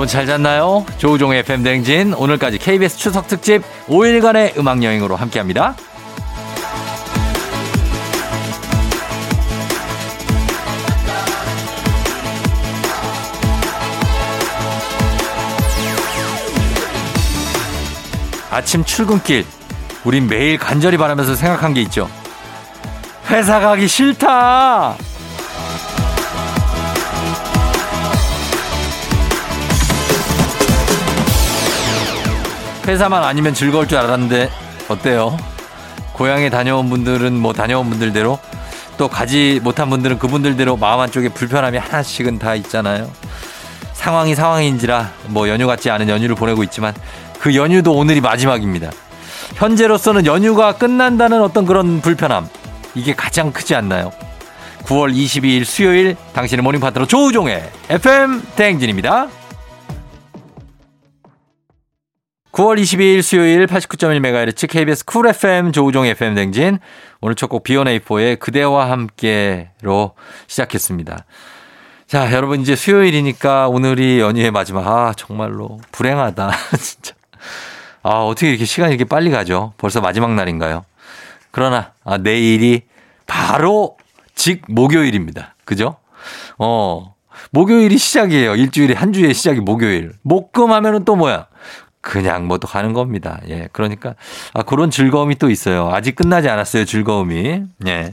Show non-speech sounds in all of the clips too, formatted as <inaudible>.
여러분 잘 잤나요? 조우종의 FM 댕진 오늘까지 KBS 추석 특집 5일간의 음악 여행으로 함께합니다. 아침 출근길 우린 매일 간절히 바라면서 생각한 게 있죠. 회사 가기 싫다. 회사만 아니면 즐거울 줄 알았는데 어때요? 고향에 다녀온 분들은 뭐 다녀온 분들대로 또 가지 못한 분들은 그분들대로 마음 한쪽에 불편함이 하나씩은 다 있잖아요. 상황이 상황인지라 뭐 연휴 같지 않은 연휴를 보내고 있지만 그 연휴도 오늘이 마지막입니다. 현재로서는 연휴가 끝난다는 어떤 그런 불편함. 이게 가장 크지 않나요? 9월 22일 수요일 당신의 모닝 파트너 조우종의 FM 대행진입니다. 9월 22일 수요일 89.1MHz KBS 쿨 FM 조우종 FM 댕진. 오늘 첫곡 B1A4의 그대와 함께로 시작했습니다. 자, 여러분 이제 수요일이니까 오늘이 연휴의 마지막. 아, 정말로 불행하다. <laughs> 진짜. 아, 어떻게 이렇게 시간이 이렇게 빨리 가죠? 벌써 마지막 날인가요? 그러나, 아, 내일이 바로 직 목요일입니다. 그죠? 어, 목요일이 시작이에요. 일주일에 한 주의 시작이 목요일. 목금 하면은 또 뭐야? 그냥 뭐또 가는 겁니다. 예. 그러니까, 아, 그런 즐거움이 또 있어요. 아직 끝나지 않았어요. 즐거움이. 예.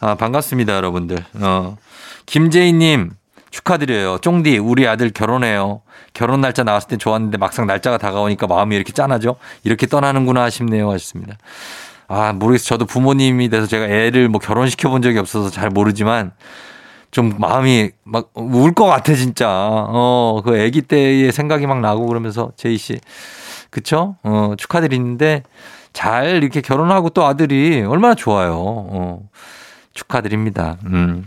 아, 반갑습니다. 여러분들. 어, 김재희 님, 축하드려요. 쫑디, 우리 아들 결혼해요. 결혼 날짜 나왔을 때 좋았는데 막상 날짜가 다가오니까 마음이 이렇게 짠하죠? 이렇게 떠나는구나 싶네요. 하셨습니다. 아, 모르겠어요. 저도 부모님이 돼서 제가 애를 뭐 결혼시켜 본 적이 없어서 잘 모르지만 좀 마음이 막 울 것 같아, 진짜. 어, 그 아기 때의 생각이 막 나고 그러면서 제이 씨. 그쵸? 어, 축하드리는데 잘 이렇게 결혼하고 또 아들이 얼마나 좋아요. 어, 축하드립니다. 음.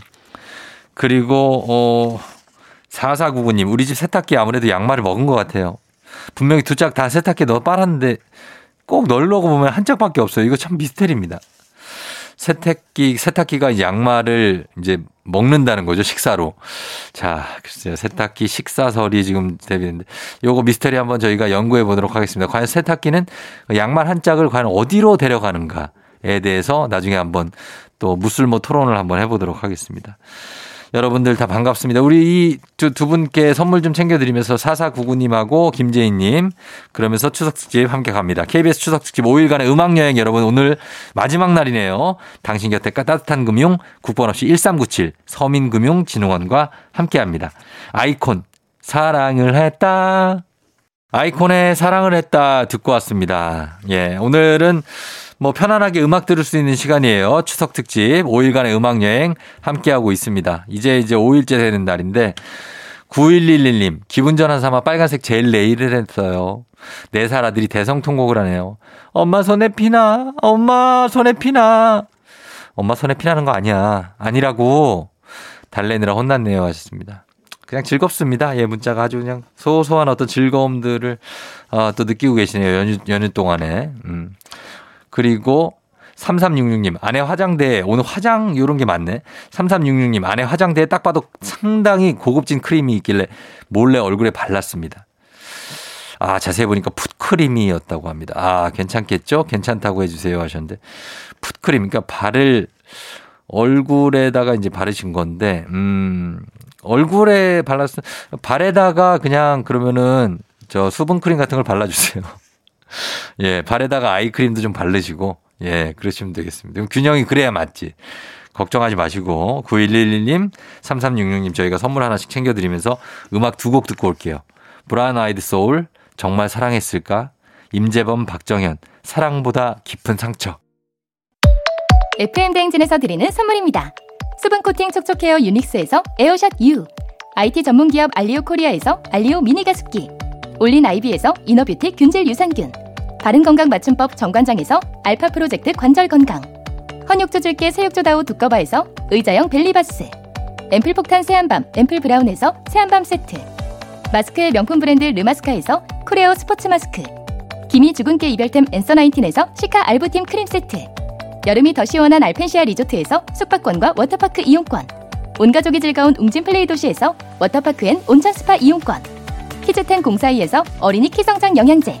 그리고, 어, 4499님, 우리 집 세탁기 아무래도 양말을 먹은 것 같아요. 분명히 두 짝 다 세탁기에 넣어 빨았는데 꼭 널려고 보면 한 짝밖에 없어요. 이거 참 미스테리입니다. 세탁기, 세탁기가 양말을 이제 먹는다는 거죠, 식사로. 자, 글쎄요. 세탁기 식사설이 지금 되는데 요거 미스테리 한번 저희가 연구해 보도록 하겠습니다. 과연 세탁기는 양말 한 짝을 과연 어디로 데려가는가에 대해서 나중에 한번 또 무술모 토론을 한번 해보도록 하겠습니다. 여러분들 다 반갑습니다. 우리 이 두 분께 선물 좀 챙겨드리면서 4499님하고 김재인님 그러면서 추석특집 함께 갑니다. KBS 추석특집 5일간의 음악여행 여러분 오늘 마지막 날이네요. 당신 곁에 따뜻한 금융 국번 없이 1397 서민금융진흥원과 함께 합니다. 아이콘 사랑을 했다. 아이콘의 사랑을 했다 듣고 왔습니다. 예, 오늘은 뭐 편안하게 음악 들을 수 있는 시간이에요. 추석 특집 5일간의 음악 여행 함께하고 있습니다. 이제 이제 5일째 되는 날인데 9111님 기분 전환 삼아 빨간색 제일 네일을 했어요. 4살 아들이 대성통곡을 하네요. 엄마 손에 피나? 엄마 손에 피나? 엄마 손에 피나는 거 아니야. 아니라고 달래느라 혼났네요 하셨습니다. 그냥 즐겁습니다. 예, 문자가 아주 그냥 소소한 어떤 즐거움들을 어, 또 느끼고 계시네요. 연휴, 연휴 동안에. 음. 그리고 3366님, 아내 화장대에, 오늘 화장 요런 게 많네. 3366님, 아내 화장대에 딱 봐도 상당히 고급진 크림이 있길래 몰래 얼굴에 발랐습니다. 아, 자세히 보니까 풋크림이었다고 합니다. 아, 괜찮겠죠? 괜찮다고 해주세요 하셨는데. 풋크림, 그러니까 발을 얼굴에다가 이제 바르신 건데, 음, 얼굴에 발랐, 발에다가 그냥 그러면은 저 수분크림 같은 걸 발라주세요. 예, 발에다가 아이크림도 좀 바르시고, 예, 그러시면 되겠습니다. 균형이 그래야 맞지. 걱정하지 마시고, 9111님, 3366님 저희가 선물 하나씩 챙겨드리면서 음악 두 곡 듣고 올게요. 브라운 아이드 소울, 정말 사랑했을까? 임재범, 박정현, 사랑보다 깊은 상처. FM 대행진에서 드리는 선물입니다. 수분 코팅 촉촉 헤어 유닉스에서 에어샷 U, IT 전문 기업 알리오 코리아에서 알리오 미니 가습기, 올린 아이비에서 이너뷰티 균질 유산균, 바른건강 맞춤법 정관장에서 알파 프로젝트 관절 건강, 헌 욕조 줄게 새 욕조 다오 두꺼바에서 의자형 벨리바스, 앰플 폭탄 새한밤 앰플 브라운에서 새한밤 세트, 마스크의 명품 브랜드 르마스카에서 쿠레오 스포츠 마스크, 기미 주근깨 이별템 앤서 나인틴에서 시카 알부팀 크림 세트, 여름이 더 시원한 알펜시아 리조트에서 숙박권과 워터파크 이용권, 온 가족이 즐거운 웅진 플레이 도시에서 워터파크 and 온천 스파 이용권, 키즈텐 공사이에서 어린이 키성장 영양제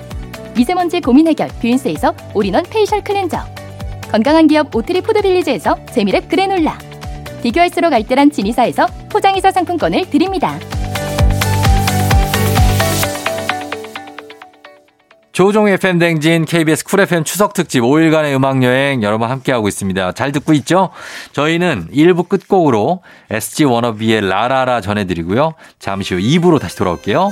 미세먼지 고민 해결 뷰인스에서 올인원 페이셜 클렌저 건강한 기업 오트리 푸드빌리지에서 재미랩 그래놀라 비교할수록 알뜰한 진이사에서 포장이사 상품권을 드립니다. 조우종의 FM 대행진 KBS 쿨 FM 추석 특집 5일간의 음악 여행 여러분 함께하고 있습니다. 잘 듣고 있죠? 저희는 1부 끝곡으로 SG 워너비의 라라라 전해드리고요. 잠시 후 2부로 다시 돌아올게요.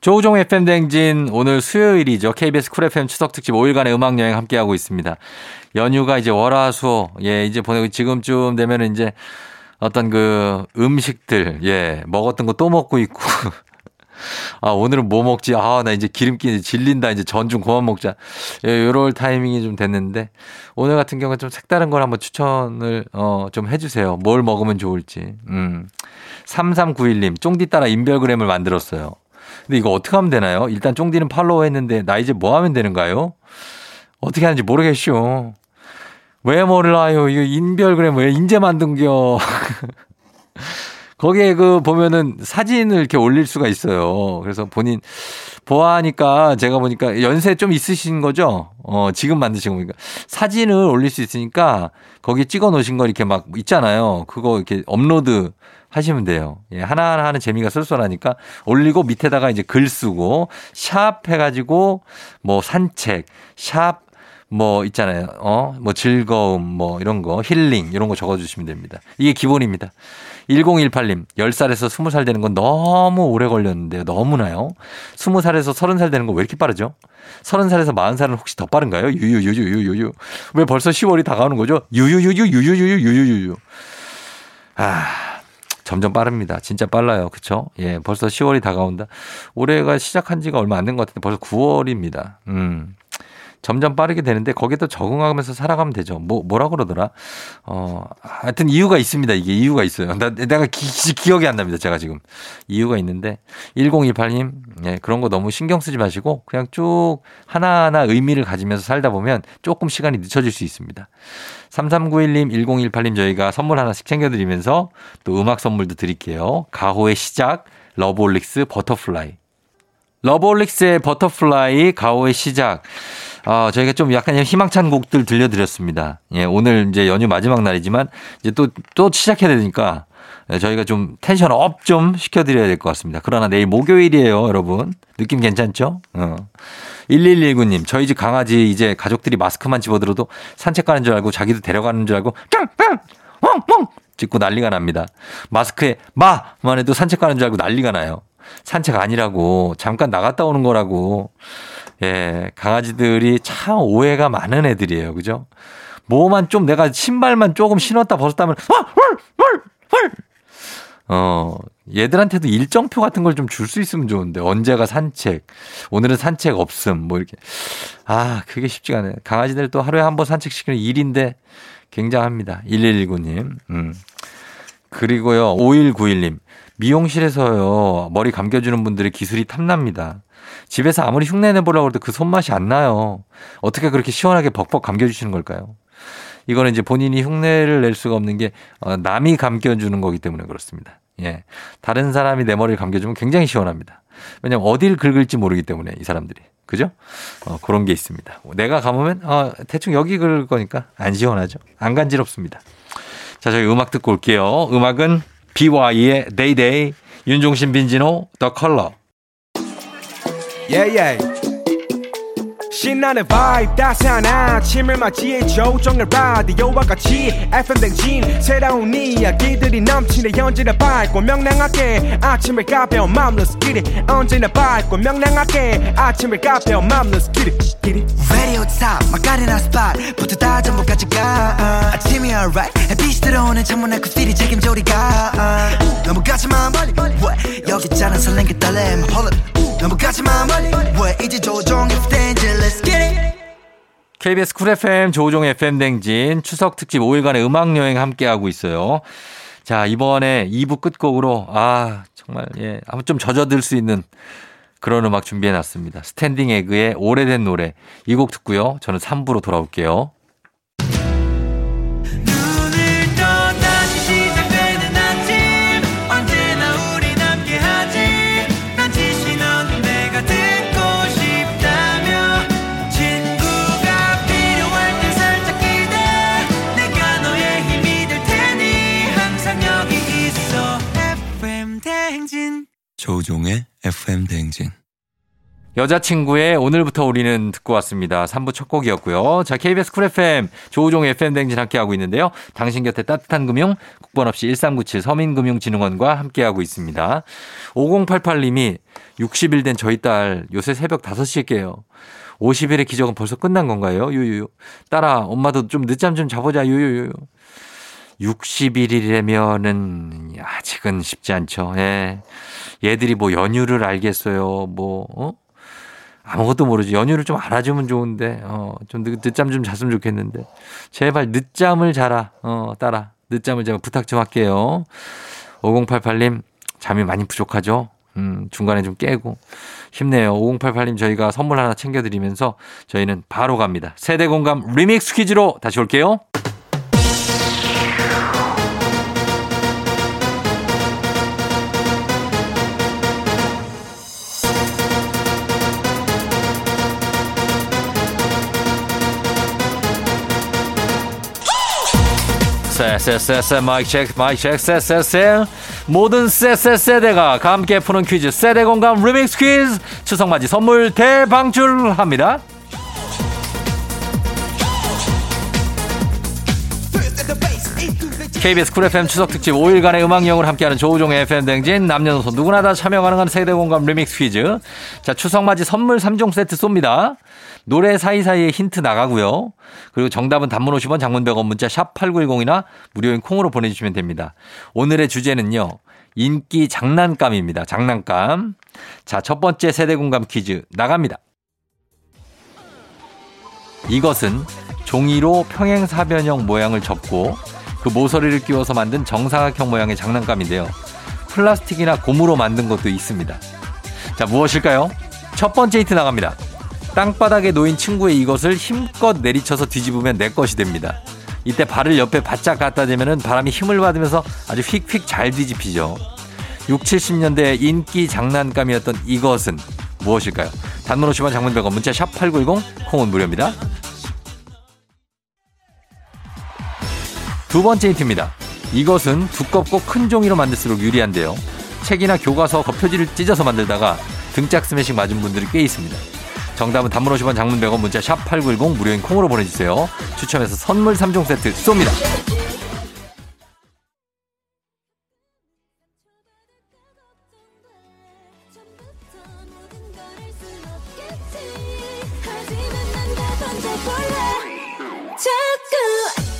조우종 FM 댕진 오늘 수요일이죠. KBS 쿨 FM 추석 특집 5일간의 음악 여행 함께 하고 있습니다. 연휴가 이제 월화수 예 이제 보내고 지금쯤 되면 은 이제 어떤 그 음식들 예 먹었던 거 또 먹고 있고. <laughs> 아 오늘은 뭐 먹지? 아 나 이제 기름기 질린다. 이제 전 좀 그만 먹자. 예 요럴 타이밍이 좀 됐는데 오늘 같은 경우는 좀 색다른 걸 한번 추천을 어 좀 해주세요. 뭘 먹으면 좋을지. 음. 3391님 쫑디 따라 인별그램을 만들었어요 근데 이거 어떻게 하면 되나요? 일단 쫑디는 팔로우 했는데 나 이제 뭐 하면 되는가요? 어떻게 하는지 모르겠쇼. 왜 몰라요? 이거 인별그램 왜 인제 만든겨? <laughs> 거기에 그 보면은 사진을 이렇게 올릴 수가 있어요. 그래서 본인 보아하니까 제가 보니까 연세 좀 있으신 거죠? 어, 지금 만드신 거니까 사진을 올릴 수 있으니까 거기 찍어 놓으신 거 이렇게 막 있잖아요. 그거 이렇게 업로드 하시면 돼요. 예, 하나하나 하는 재미가 쏠쏠하니까 올리고 밑에다가 이제 글 쓰고 샵 해가지고 뭐 산책, 샵 뭐 있잖아요. 어, 뭐 즐거움, 뭐 이런 거, 힐링 이런 거 적어주시면 됩니다. 이게 기본입니다. 1018님, 10살에서 20살 되는 건 너무 오래 걸렸는데요. 너무나요? 20살에서 30살 되는 거왜 이렇게 빠르죠? 30살에서 40살은 혹시 더 빠른가요? 유유유유유유. 왜 벌써 10월이 다가오는 거죠? 유유유유유유유유유유. 아, 점점 빠릅니다. 진짜 빨라요. 그쵸? 예, 벌써 10월이 다가온다. 올해가 시작한 지가 얼마 안 된 것 같은데 벌써 9월입니다. 음. 점점 빠르게 되는데 거기에 또 적응하면서 살아가면 되죠. 뭐 뭐라 그러더라. 어, 하여튼 이유가 있습니다. 이게 이유가 있어요. 나, 내가 기, 기억이 안 납니다. 제가 지금 이유가 있는데 1028님 예, 그런 거 너무 신경 쓰지 마시고 그냥 쭉 하나하나 의미를 가지면서 살다 보면 조금 시간이 늦춰질 수 있습니다. 3391님, 1018님 저희가 선물 하나씩 챙겨드리면서 또 음악 선물도 드릴게요. 가호의 시작, 러브홀릭스 butterfly. 러브홀릭스의 butterfly, 가호의 시작. 아, 저희가 좀 약간 희망찬 곡들 들려드렸습니다. 예, 오늘 이제 연휴 마지막 날이지만 이제 또, 또 시작해야 되니까 저희가 좀 tension up 좀 시켜드려야 될 것 같습니다. 그러나 내일 목요일이에요, 여러분. 느낌 괜찮죠? 어. 1119님, 저희 집 강아지 이제 가족들이 마스크만 집어들어도 산책 가는 줄 알고 자기도 데려가는 줄 알고 깡깡! 멍멍! 찍고 난리가 납니다. 마스크에 마만 해도 산책 가는 줄 알고 난리가 나요. 산책 아니라고 잠깐 나갔다 오는 거라고. 예, 강아지들이 참 오해가 많은 애들이에요. 그죠? 뭐만 좀 내가 신발만 조금 신었다 벗었다면 어, 얘들한테도 일정표 같은 걸 좀 줄 수 있으면 좋은데 언제가 산책, 오늘은 산책 없음 뭐 이렇게 아 그게 쉽지가 않아요. 강아지들 또 하루에 한 번 산책 시키는 일인데 굉장합니다. 1119님. 음. 그리고요, 5191님. 미용실에서요, 머리 감겨주는 분들의 기술이 탐납니다. 집에서 아무리 흉내 내보려고 해도 그 손맛이 안 나요. 어떻게 그렇게 시원하게 벅벅 감겨주시는 걸까요? 이거는 이제 본인이 흉내를 낼 수가 없는 게 어, 남이 감겨주는 거기 때문에 그렇습니다. 예. 다른 사람이 내 머리를 감겨주면 굉장히 시원합니다. 왜냐면 어딜 긁을지 모르기 때문에 이 사람들이. 그죠? 어, 그런 게 있습니다. 내가 감으면, 어, 대충 여기 긁을 거니까 안 시원하죠? 안 간지럽습니다. 자, 저희 음악 듣고 올게요. 음악은 BY의 Day Day, 윤종신 빈지노, The Color. yeah, yeah. 신나는 vibe 따스한 아침을 맞이해 조종의 라디오와 같이 FM 댕진 새로운 이야기들이 넘치네 현재는 밝고 명랑하게 아침을 가벼운 마음으로 스키리 언제나 밝고 명랑하게 아침을 가벼운 마음으로 스키리 Radio top 마카레나 스팟 부터 다 전부까지 가. uh, 아침이 alright 햇빛이 들어오는 창문 앞 커피를 책임져 우리가. uh, 너무 가지마 멀리 왜? 여기 있잖아 설렌 게 떨림 Hold up. 너무 가지마 멀리 왜? 이제 조종의 스탠지 Let's get KBS 쿨 FM 조우종의 FM 대행진 추석 특집 5일간의 음악 여행 함께하고 있어요. 자, 이번에 2부 끝곡으로 아, 정말 예, 한번 좀 젖어들 수 있는 그런 음악 준비해 놨습니다. 스탠딩 에그의 오래된 노래. 이 곡 듣고요. 저는 3부로 돌아올게요. 조우종의 FM 대행진. 여자친구의 오늘부터 우리는 듣고 왔습니다. 3부 첫 곡이었고요. 자, KBS 쿨 FM 조우종 FM 대행진 함께하고 있는데요. 당신 곁에 따뜻한 금융 국번 없이 1397 서민금융진흥원과 함께하고 있습니다. 5088님이 60일 된 저희 딸 요새 새벽 5시에 깨요. 50일의 기적은 벌써 끝난 건가요? 유유유. 딸아, 엄마도 좀 늦잠 좀 자보자. 유유유. 60일이라면은 아직은 쉽지 않죠. 예. 얘들이 뭐 연휴를 알겠어요. 뭐, 어? 아무것도 모르지. 연휴를 좀 알아주면 좋은데, 어, 좀 늦, 늦잠 좀 잤으면 좋겠는데. 제발 늦잠을 자라. 어, 따라. 늦잠을 제가 부탁 좀 할게요. 5088님, 잠이 많이 부족하죠? 음, 중간에 좀 깨고. 힘내요. 5088님 저희가 선물 하나 챙겨드리면서 저희는 바로 갑니다. 세대 공감 리믹스 퀴즈로 다시 올게요. 쎄쎄쎄쎄 mic check mic check 쎄쎄쎄 모든 쎄쎄 세대가 함께 푸는 퀴즈 세대 공감 리믹스 퀴즈 추석맞이 선물 대방출합니다. KBS 쿨 FM 추석 특집 5일간의 음악 여행을 함께하는 조우종의 FM 대행진 남녀노소 누구나 다 참여 가능한 세대 공감 리믹스 퀴즈. 자, 추석맞이 선물 3종 세트 쏩니다. 노래 사이사이에 힌트 나가고요. 그리고 정답은 단문 50원 장문 100원 문자 샵 8910이나 무료인 콩으로 보내주시면 됩니다. 오늘의 주제는요. 인기 장난감입니다. 장난감. 자, 첫 번째 세대 공감 퀴즈 나갑니다. 이것은 종이로 평행사변형 모양을 접고 그 모서리를 끼워서 만든 정사각형 모양의 장난감인데요. 플라스틱이나 고무로 만든 것도 있습니다. 자, 무엇일까요? 첫 번째 힌트 나갑니다. 땅바닥에 놓인 친구의 이것을 힘껏 내리쳐서 뒤집으면 내 것이 됩니다. 이때 발을 옆에 바짝 갖다 대면 바람이 힘을 받으면서 아주 휙휙 잘 뒤집히죠. 6, 70년대 인기 장난감이었던 이것은 무엇일까요? 단문 50원 장문 100원 문자 샵 8910 콩은 무료입니다. 두 번째 힌트입니다. 이것은 두껍고 큰 종이로 만들수록 유리한데요. 책이나 교과서 겉표지를 찢어서 만들다가 등짝 스매싱 맞은 분들이 꽤 있습니다. 정답은 단문 50원 장문 100원 문자 샵 8910 무료인 콩으로 보내주세요. 추첨해서 선물 3종 세트 쏩니다.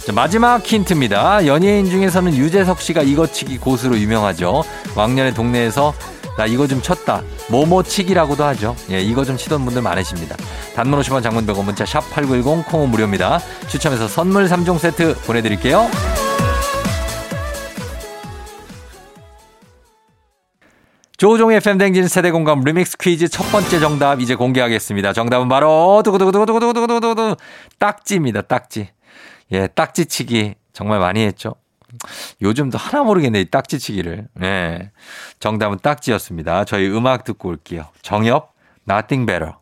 자, 마지막 힌트입니다. 연예인 중에서는 유재석 씨가 이거치기 고수로 유명하죠. 왕년에 동네에서 나 이거 좀 쳤다. 모모치기라고도 하죠. 예, 이거 좀 치던 분들 많으십니다. 단문 50원 장문 100원 문자 샵 8910 콩은 무료입니다. 추첨해서 선물 3종 세트 보내드릴게요. 조종의 팬댕진 세대공감 리믹스 퀴즈 첫 번째 정답 이제 공개하겠습니다. 정답은 바로 두구두구두구두구두구두구두구 딱지입니다. 딱지. 예, 딱지치기 정말 많이 했죠. 요즘도 하나 모르겠네, 이 딱지치기를. 예. 정답은 딱지였습니다. 저희 음악 듣고 올게요. 정엽, Nothing Better.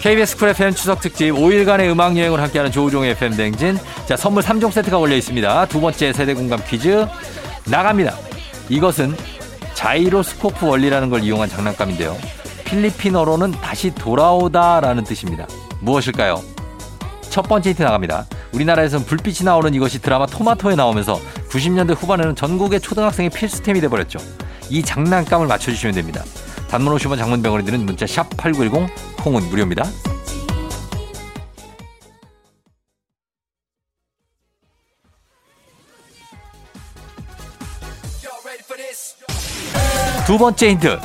KBS 쿨 FM 추석 특집 5일간의 음악 여행을 함께하는 조우종의 FM 대행진. 자, 선물 3종 세트가 걸려 있습니다. 두 번째 세대 공감 퀴즈 나갑니다. 이것은 자이로스코프 원리라는 걸 이용한 장난감인데요. 필리핀어로는 다시 돌아오다라는 뜻입니다. 무엇일까요? 첫 번째 힌트 나갑니다. 우리나라에서는 불빛이 나오는 이것이 드라마 토마토에 나오면서 90년대 후반에는 전국의 초등학생의 필수템이 돼버렸죠. 이 장난감을 맞춰주시면 됩니다. 단문 50원 장문 병원에 드는 문자 샵 8910 콩은 무료입니다. 두 번째 힌트.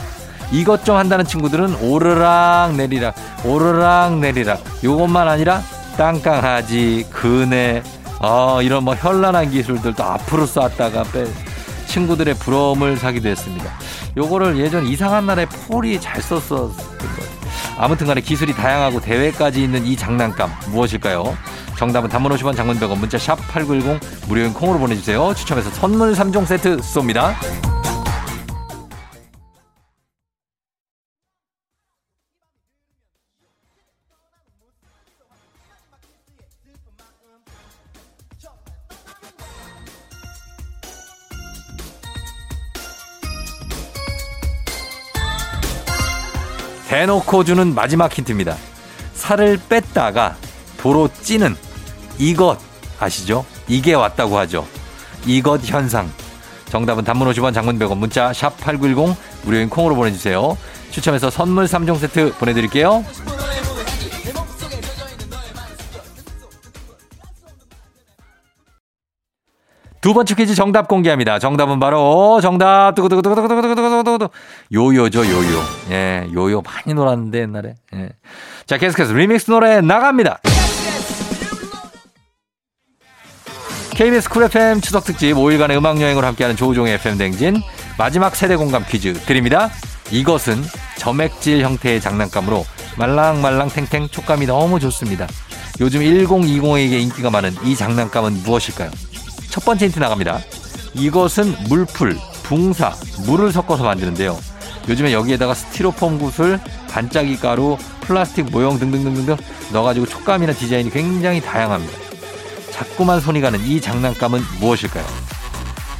이것 좀 한다는 친구들은 오르락 내리락, 오르락 내리락. 요것만 아니라 땅강아지, 그네, 어, 이런 뭐 현란한 기술들도 앞으로 쐈다가 빼, 친구들의 부러움을 사기도 했습니다. 요거를 예전 이상한 날에 폴이 잘 썼었던 거예요. 아무튼 간에 기술이 다양하고 대회까지 있는 이 장난감 무엇일까요? 정답은 단문 50원 장문 100원 문자 샵 8910 무료인 콩으로 보내주세요. 추첨해서 선물 3종 세트 쏩니다. 대놓고 주는 마지막 힌트입니다. 살을 뺐다가 도로 찌는 이것 아시죠? 이게 왔다고 하죠. 이것 현상. 정답은 단문 50원 장문 100원 문자 샵 8910 무료인 콩으로 보내주세요. 추첨해서 선물 3종 세트 보내드릴게요. 두 번째 퀴즈 정답 공개합니다. 정답은 바로 정답 두구두구두구두구두구두구두구 요요죠 요요. 예, 요요 많이 놀았는데 옛날에. 예. 자, 계속해서 리믹스 노래 나갑니다. KBS 쿨 FM 추석 특집 5일간의 음악 여행을 함께하는 조우종의 FM 대행진 마지막 세대 공감 퀴즈 드립니다. 이것은 점액질 형태의 장난감으로 말랑말랑 탱탱 촉감이 너무 좋습니다. 요즘 1020에게 인기가 많은 이 장난감은 무엇일까요? 첫 번째 힌트 나갑니다. 이것은 물풀, 붕사, 물을 섞어서 만드는데요. 요즘에 여기에다가 스티로폼 구슬, 반짝이 가루, 플라스틱 모형 등등등등 넣어가지고 촉감이나 디자인이 굉장히 다양합니다. 자꾸만 손이 가는 이 장난감은 무엇일까요?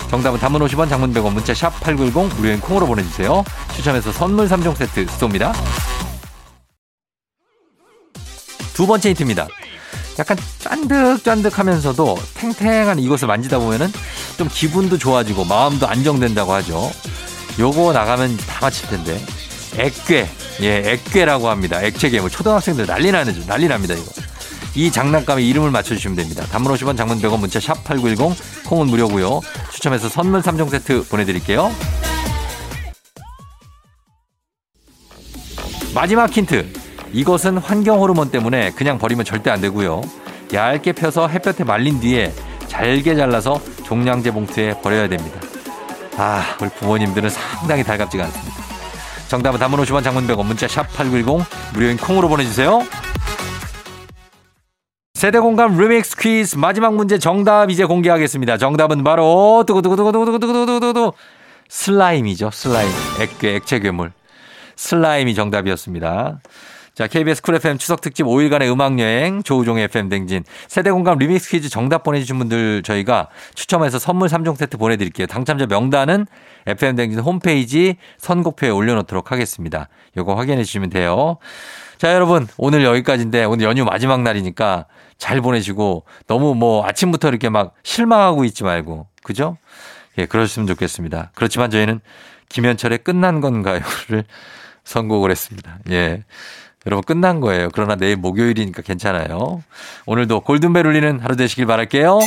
정답은 단문 50원, 장문 100원, 문자 샵 8910, 무료인 콩으로 보내주세요. 추첨해서 선물 3종 세트 쏩니다. 두 번째 힌트입니다. 약간 짠득짠득 하면서도 탱탱한 이것을 만지다 보면은 좀 기분도 좋아지고 마음도 안정된다고 하죠. 요거 나가면 다 맞힐 텐데. 액괴. 예, 액괴라고 합니다. 액체 괴물. 초등학생들 난리 나는, 난리 납니다, 이거. 이 장난감의 이름을 맞춰주시면 됩니다. 단문 50원 장문 100원 문자 샵 8910 콩은 무료고요. 추첨해서 선물 3종 세트 보내드릴게요. 마지막 힌트. 이것은 환경 호르몬 때문에 그냥 버리면 절대 안 되고요. 얇게 펴서 햇볕에 말린 뒤에 잘게 잘라서 종량제 봉투에 버려야 됩니다. 아, 우리 부모님들은 상당히 달갑지가 않습니다. 정답은 단문 50원 장문 100원 문자 샵 8910 무료인 콩으로 보내주세요. 세대 공감 리믹스 퀴즈 마지막 문제 정답 이제 공개하겠습니다. 정답은 바로 두구두구두구두구두구두구두구 슬라임이죠. 슬라임. 액괴, 액체 괴물. 슬라임이 정답이었습니다. 자, KBS 쿨 FM 추석 특집 5일간의 음악 여행 조우종의 FM 대행진 세대 공감 리믹스 퀴즈 정답 보내 주신 분들 저희가 추첨해서 선물 3종 세트 보내 드릴게요. 당첨자 명단은 FM 대행진 홈페이지 선곡표에 올려 놓도록 하겠습니다. 요거 확인해 주시면 돼요. 자, 여러분 오늘 여기까지인데 오늘 연휴 마지막 날이니까 잘 보내시고 너무 뭐 아침부터 이렇게 막 실망하고 있지 말고 그죠? 예, 그러셨으면 좋겠습니다. 그렇지만 저희는 김현철의 끝난 건가요를 <laughs> 선곡을 했습니다. 예. 여러분 끝난 거예요. 그러나 내일 목요일이니까 괜찮아요. 오늘도 골든벨 울리는 하루 되시길 바랄게요.